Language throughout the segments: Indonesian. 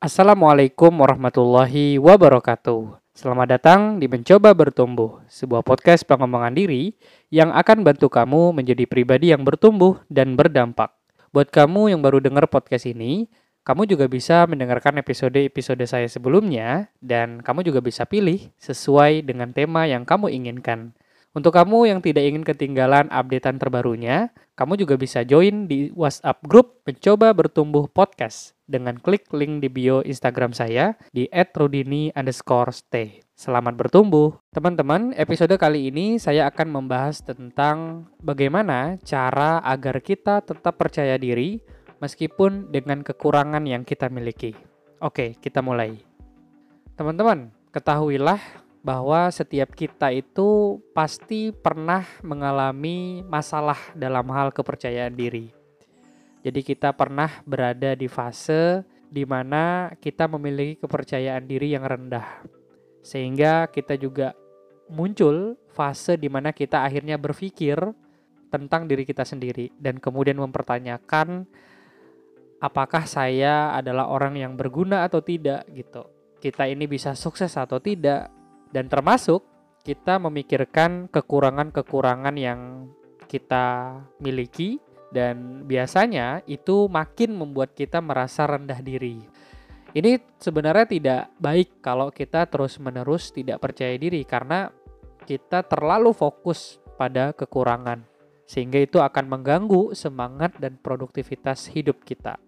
Assalamualaikum warahmatullahi wabarakatuh. Selamat datang di Mencoba Bertumbuh, sebuah podcast pengembangan diri yang akan bantu kamu menjadi pribadi yang bertumbuh dan berdampak. Buat kamu yang baru dengar podcast ini, kamu juga bisa mendengarkan episode-episode saya sebelumnya dan kamu juga bisa pilih sesuai dengan tema yang kamu inginkan. Untuk kamu yang tidak ingin ketinggalan updatean terbarunya, kamu juga bisa join di WhatsApp grup Mencoba Bertumbuh Podcast dengan klik link di bio Instagram saya di @rudini. Selamat bertumbuh. Teman-teman, episode kali ini saya akan membahas tentang bagaimana cara agar kita tetap percaya diri meskipun dengan kekurangan yang kita miliki. Oke, kita mulai. Teman-teman, ketahuilah bahwa setiap kita itu pasti pernah mengalami masalah dalam hal kepercayaan diri. Jadi kita pernah berada di fase di mana kita memiliki kepercayaan diri yang rendah. Sehingga kita juga muncul fase di mana kita akhirnya berpikir tentang diri kita sendiri dan kemudian mempertanyakan apakah saya adalah orang yang berguna atau tidak gitu. Kita ini bisa sukses atau tidak, dan termasuk kita memikirkan kekurangan-kekurangan yang kita miliki dan biasanya itu makin membuat kita merasa rendah diri. Ini sebenarnya tidak baik kalau kita terus-menerus tidak percaya diri karena kita terlalu fokus pada kekurangan sehingga itu akan mengganggu semangat dan produktivitas hidup kita.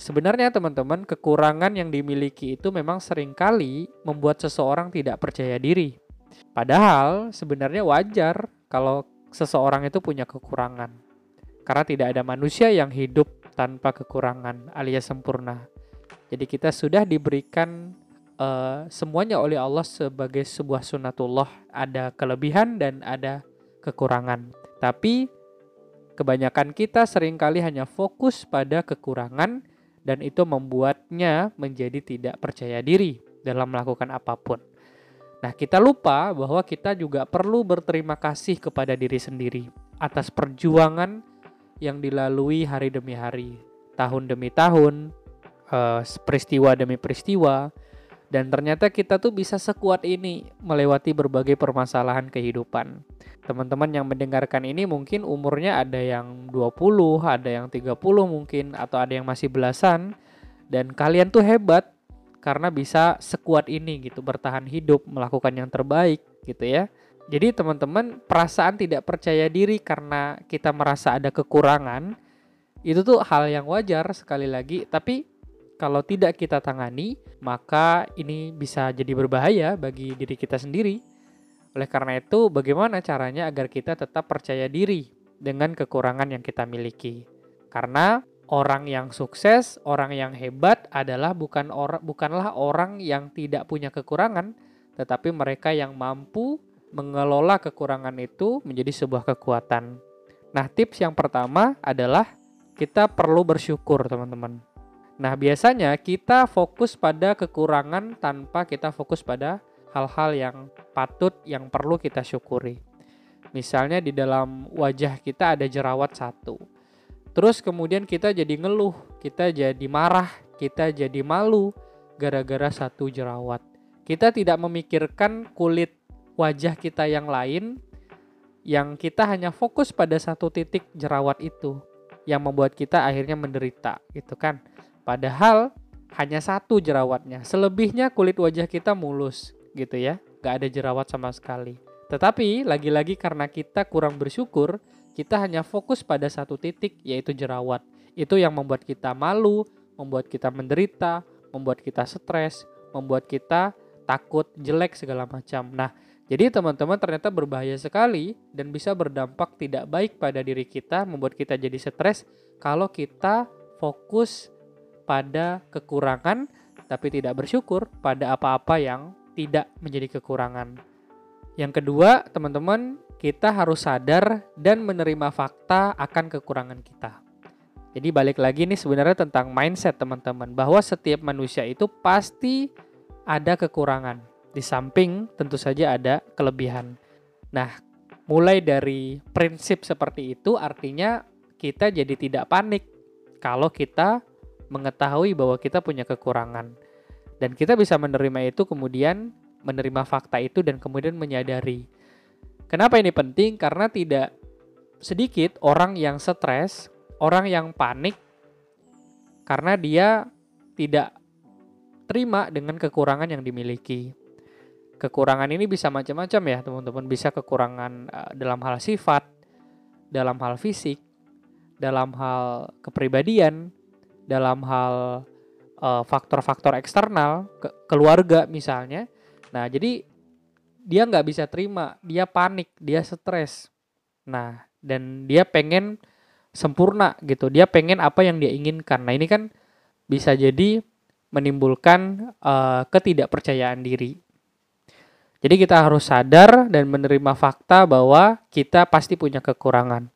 Sebenarnya teman-teman, kekurangan yang dimiliki itu memang sering kali membuat seseorang tidak percaya diri. Padahal sebenarnya wajar kalau seseorang itu punya kekurangan. Karena tidak ada manusia yang hidup tanpa kekurangan alias sempurna. Jadi kita sudah diberikan uh, semuanya oleh Allah sebagai sebuah sunatullah. Ada kelebihan dan ada kekurangan. Tapi kebanyakan kita sering kali hanya fokus pada kekurangan dan itu membuatnya menjadi tidak percaya diri dalam melakukan apa pun. Nah, kita lupa bahwa kita juga perlu berterima kasih kepada diri sendiri atas perjuangan yang dilalui hari demi hari, tahun demi tahun, uh, peristiwa demi peristiwa, dan ternyata kita tuh bisa sekuat ini melewati berbagai permasalahan kehidupan. Teman-teman yang mendengarkan ini mungkin umurnya ada yang 20, ada yang 30 mungkin, atau ada yang masih belasan. Dan kalian tuh hebat karena bisa sekuat ini gitu, bertahan hidup, melakukan yang terbaik gitu ya. Jadi teman-teman perasaan tidak percaya diri karena kita merasa ada kekurangan, itu tuh hal yang wajar sekali lagi, tapi kalau tidak kita tangani, maka ini bisa jadi berbahaya bagi diri kita sendiri. Oleh karena itu, bagaimana caranya agar kita tetap percaya diri dengan kekurangan yang kita miliki? Karena orang yang sukses, orang yang hebat adalah bukan or bukanlah orang yang tidak punya kekurangan, tetapi mereka yang mampu mengelola kekurangan itu menjadi sebuah kekuatan. Nah, tips yang pertama adalah kita perlu bersyukur, teman-teman. Nah, biasanya kita fokus pada kekurangan tanpa kita fokus pada hal-hal yang patut yang perlu kita syukuri. Misalnya di dalam wajah kita ada jerawat satu. Terus kemudian kita jadi ngeluh, kita jadi marah, kita jadi malu gara-gara satu jerawat. Kita tidak memikirkan kulit wajah kita yang lain yang kita hanya fokus pada satu titik jerawat itu yang membuat kita akhirnya menderita gitu kan. Padahal hanya satu jerawatnya. Selebihnya kulit wajah kita mulus gitu ya. Gak ada jerawat sama sekali. Tetapi lagi-lagi karena kita kurang bersyukur, kita hanya fokus pada satu titik yaitu jerawat. Itu yang membuat kita malu, membuat kita menderita, membuat kita stres, membuat kita takut, jelek segala macam. Nah, jadi teman-teman ternyata berbahaya sekali dan bisa berdampak tidak baik pada diri kita, membuat kita jadi stres kalau kita fokus pada kekurangan tapi tidak bersyukur pada apa-apa yang tidak menjadi kekurangan. Yang kedua, teman-teman, kita harus sadar dan menerima fakta akan kekurangan kita. Jadi balik lagi nih sebenarnya tentang mindset teman-teman bahwa setiap manusia itu pasti ada kekurangan. Di samping tentu saja ada kelebihan. Nah, mulai dari prinsip seperti itu artinya kita jadi tidak panik kalau kita mengetahui bahwa kita punya kekurangan. Dan kita bisa menerima itu kemudian menerima fakta itu dan kemudian menyadari. Kenapa ini penting? Karena tidak sedikit orang yang stres, orang yang panik karena dia tidak terima dengan kekurangan yang dimiliki. Kekurangan ini bisa macam-macam ya, teman-teman. Bisa kekurangan uh, dalam hal sifat, dalam hal fisik, dalam hal kepribadian, dalam hal uh, faktor-faktor eksternal, ke keluarga misalnya. Nah, jadi dia nggak bisa terima, dia panik, dia stres. Nah, dan dia pengen sempurna gitu. Dia pengen apa yang dia inginkan. Nah, ini kan bisa jadi menimbulkan uh, ketidakpercayaan diri. Jadi kita harus sadar dan menerima fakta bahwa kita pasti punya kekurangan.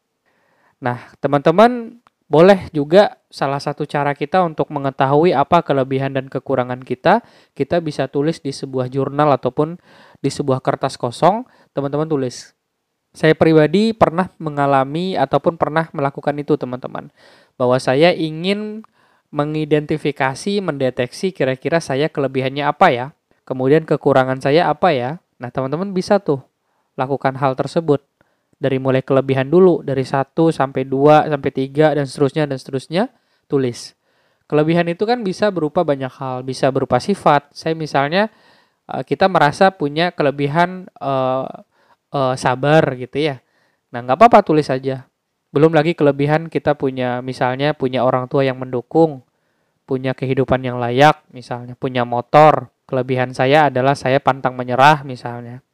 Nah, teman-teman boleh juga salah satu cara kita untuk mengetahui apa kelebihan dan kekurangan kita, kita bisa tulis di sebuah jurnal ataupun di sebuah kertas kosong, teman-teman tulis. Saya pribadi pernah mengalami ataupun pernah melakukan itu, teman-teman. Bahwa saya ingin mengidentifikasi, mendeteksi kira-kira saya kelebihannya apa ya Kemudian kekurangan saya apa ya? Nah, teman-teman bisa tuh lakukan hal tersebut. Dari mulai kelebihan dulu, dari 1 sampai 2 sampai 3 dan seterusnya dan seterusnya, tulis. Kelebihan itu kan bisa berupa banyak hal, bisa berupa sifat. Saya misalnya eh, kita merasa punya kelebihan uh, uh, sabar gitu ya. Nah, nggak apa-apa tulis saja. Belum lagi kelebihan kita punya misalnya punya orang tua yang mendukung, punya kehidupan yang layak, misalnya punya motor, Kelebihan saya adalah saya pantang menyerah misalnya.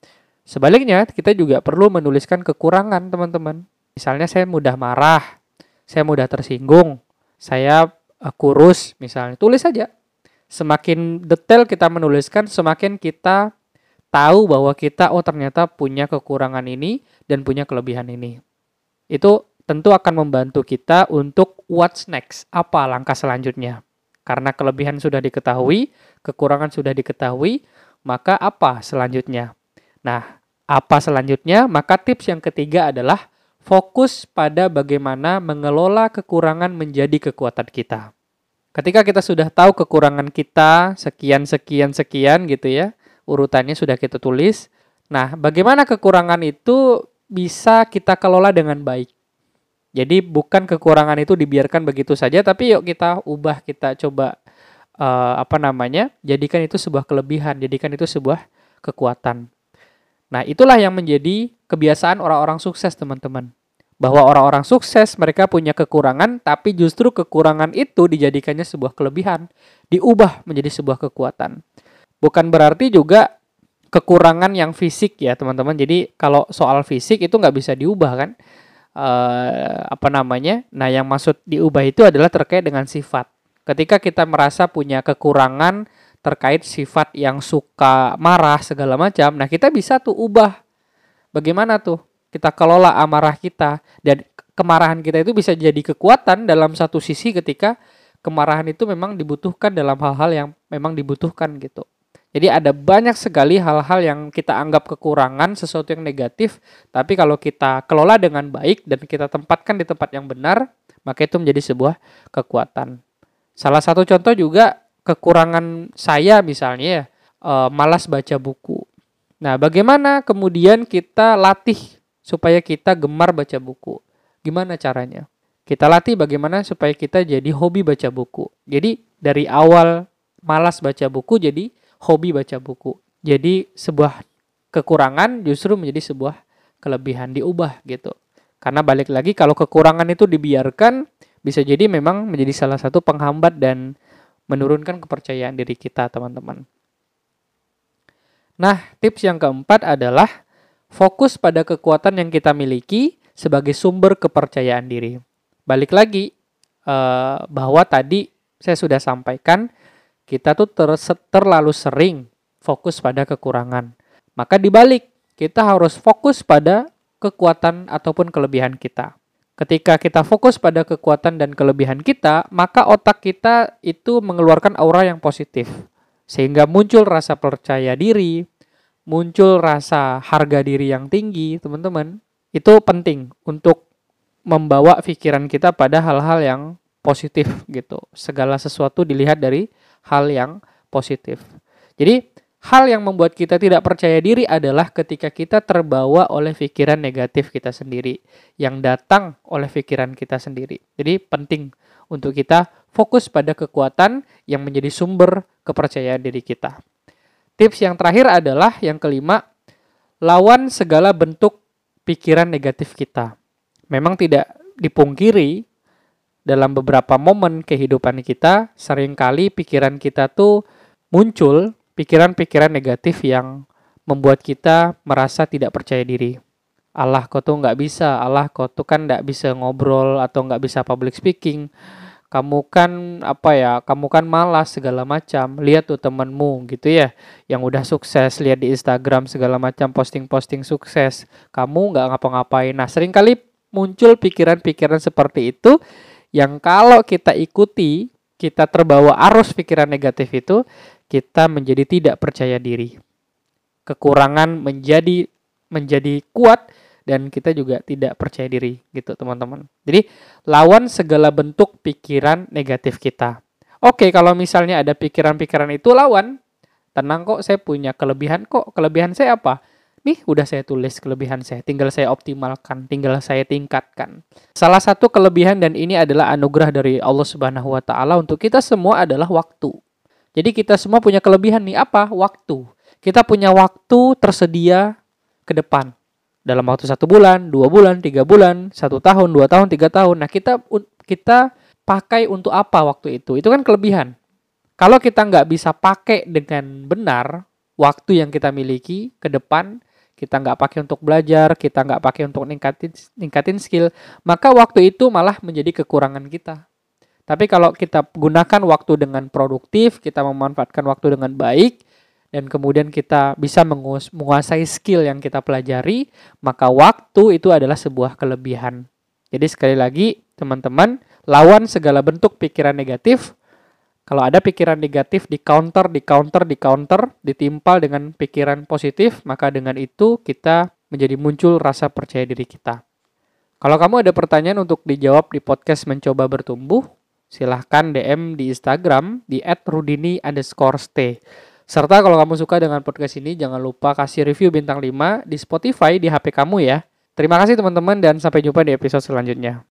Sebaliknya, kita juga perlu menuliskan kekurangan teman-teman. Misalnya saya mudah marah, saya mudah tersinggung, saya uh, kurus misalnya. Tulis saja. Semakin detail kita menuliskan, semakin kita tahu bahwa kita oh ternyata punya kekurangan ini dan punya kelebihan ini. Itu tentu akan membantu kita untuk what's next, apa langkah selanjutnya. Karena kelebihan sudah diketahui, kekurangan sudah diketahui, maka apa selanjutnya? Nah, apa selanjutnya? Maka tips yang ketiga adalah fokus pada bagaimana mengelola kekurangan menjadi kekuatan kita. Ketika kita sudah tahu kekurangan kita sekian sekian sekian gitu ya, urutannya sudah kita tulis. Nah, bagaimana kekurangan itu bisa kita kelola dengan baik? Jadi bukan kekurangan itu dibiarkan begitu saja, tapi yuk kita ubah, kita coba uh, apa namanya jadikan itu sebuah kelebihan jadikan itu sebuah kekuatan nah itulah yang menjadi kebiasaan orang-orang sukses teman-teman. Bahwa orang-orang sukses mereka punya kekurangan tapi justru kekurangan itu dijadikannya sebuah kelebihan diubah menjadi sebuah kekuatan. Bukan berarti juga kekurangan yang fisik ya teman-teman. Jadi kalau soal fisik itu nggak bisa diubah kan? Uh, apa namanya? Nah yang maksud diubah itu adalah terkait dengan sifat. Ketika kita merasa punya kekurangan terkait sifat yang suka marah segala macam, nah kita bisa tuh ubah. Bagaimana tuh kita kelola amarah kita dan kemarahan kita itu bisa jadi kekuatan dalam satu sisi ketika kemarahan itu memang dibutuhkan dalam hal-hal yang memang dibutuhkan gitu. Jadi ada banyak sekali hal-hal yang kita anggap kekurangan, sesuatu yang negatif, tapi kalau kita kelola dengan baik dan kita tempatkan di tempat yang benar, maka itu menjadi sebuah kekuatan. Salah satu contoh juga kekurangan saya misalnya ya, uh, malas baca buku. Nah, bagaimana kemudian kita latih supaya kita gemar baca buku? Gimana caranya? Kita latih bagaimana supaya kita jadi hobi baca buku. Jadi dari awal malas baca buku jadi hobi baca buku. Jadi sebuah kekurangan justru menjadi sebuah kelebihan diubah gitu. Karena balik lagi kalau kekurangan itu dibiarkan bisa jadi memang menjadi salah satu penghambat dan menurunkan kepercayaan diri kita, teman-teman. Nah, tips yang keempat adalah fokus pada kekuatan yang kita miliki sebagai sumber kepercayaan diri. Balik lagi eh, bahwa tadi saya sudah sampaikan kita tuh ter terlalu sering fokus pada kekurangan. Maka dibalik, kita harus fokus pada kekuatan ataupun kelebihan kita. Ketika kita fokus pada kekuatan dan kelebihan kita, maka otak kita itu mengeluarkan aura yang positif. Sehingga muncul rasa percaya diri, muncul rasa harga diri yang tinggi, teman-teman. Itu penting untuk membawa pikiran kita pada hal-hal yang positif gitu. Segala sesuatu dilihat dari hal yang positif. Jadi, hal yang membuat kita tidak percaya diri adalah ketika kita terbawa oleh pikiran negatif kita sendiri yang datang oleh pikiran kita sendiri. Jadi, penting untuk kita fokus pada kekuatan yang menjadi sumber kepercayaan diri kita. Tips yang terakhir adalah yang kelima, lawan segala bentuk pikiran negatif kita. Memang tidak dipungkiri dalam beberapa momen kehidupan kita, sering kali pikiran kita tuh muncul pikiran-pikiran negatif yang membuat kita merasa tidak percaya diri. Allah kau tuh nggak bisa, Allah kau tuh kan nggak bisa ngobrol atau nggak bisa public speaking. Kamu kan apa ya, kamu kan malas segala macam. Lihat tuh temenmu gitu ya, yang udah sukses, lihat di Instagram segala macam posting-posting sukses. Kamu nggak ngapa-ngapain. Nah sering kali muncul pikiran-pikiran seperti itu yang kalau kita ikuti, kita terbawa arus pikiran negatif itu, kita menjadi tidak percaya diri. Kekurangan menjadi menjadi kuat dan kita juga tidak percaya diri gitu teman-teman. Jadi lawan segala bentuk pikiran negatif kita. Oke, kalau misalnya ada pikiran-pikiran itu lawan, tenang kok saya punya kelebihan kok. Kelebihan saya apa? Nih udah saya tulis kelebihan saya, tinggal saya optimalkan, tinggal saya tingkatkan. Salah satu kelebihan dan ini adalah anugerah dari Allah Subhanahu wa taala untuk kita semua adalah waktu. Jadi kita semua punya kelebihan nih apa? Waktu. Kita punya waktu tersedia ke depan dalam waktu satu bulan, dua bulan, tiga bulan, satu tahun, dua tahun, tiga tahun. Nah kita kita pakai untuk apa waktu itu? Itu kan kelebihan. Kalau kita nggak bisa pakai dengan benar waktu yang kita miliki ke depan, kita nggak pakai untuk belajar, kita nggak pakai untuk ningkatin ningkatin skill, maka waktu itu malah menjadi kekurangan kita. Tapi kalau kita gunakan waktu dengan produktif, kita memanfaatkan waktu dengan baik, dan kemudian kita bisa menguasai skill yang kita pelajari, maka waktu itu adalah sebuah kelebihan. Jadi sekali lagi, teman-teman, lawan segala bentuk pikiran negatif, kalau ada pikiran negatif di counter, di counter, di counter, ditimpal dengan pikiran positif, maka dengan itu kita menjadi muncul rasa percaya diri kita. Kalau kamu ada pertanyaan untuk dijawab di podcast Mencoba Bertumbuh, silahkan DM di Instagram di @rudini underscore stay. Serta kalau kamu suka dengan podcast ini, jangan lupa kasih review bintang 5 di Spotify di HP kamu ya. Terima kasih teman-teman dan sampai jumpa di episode selanjutnya.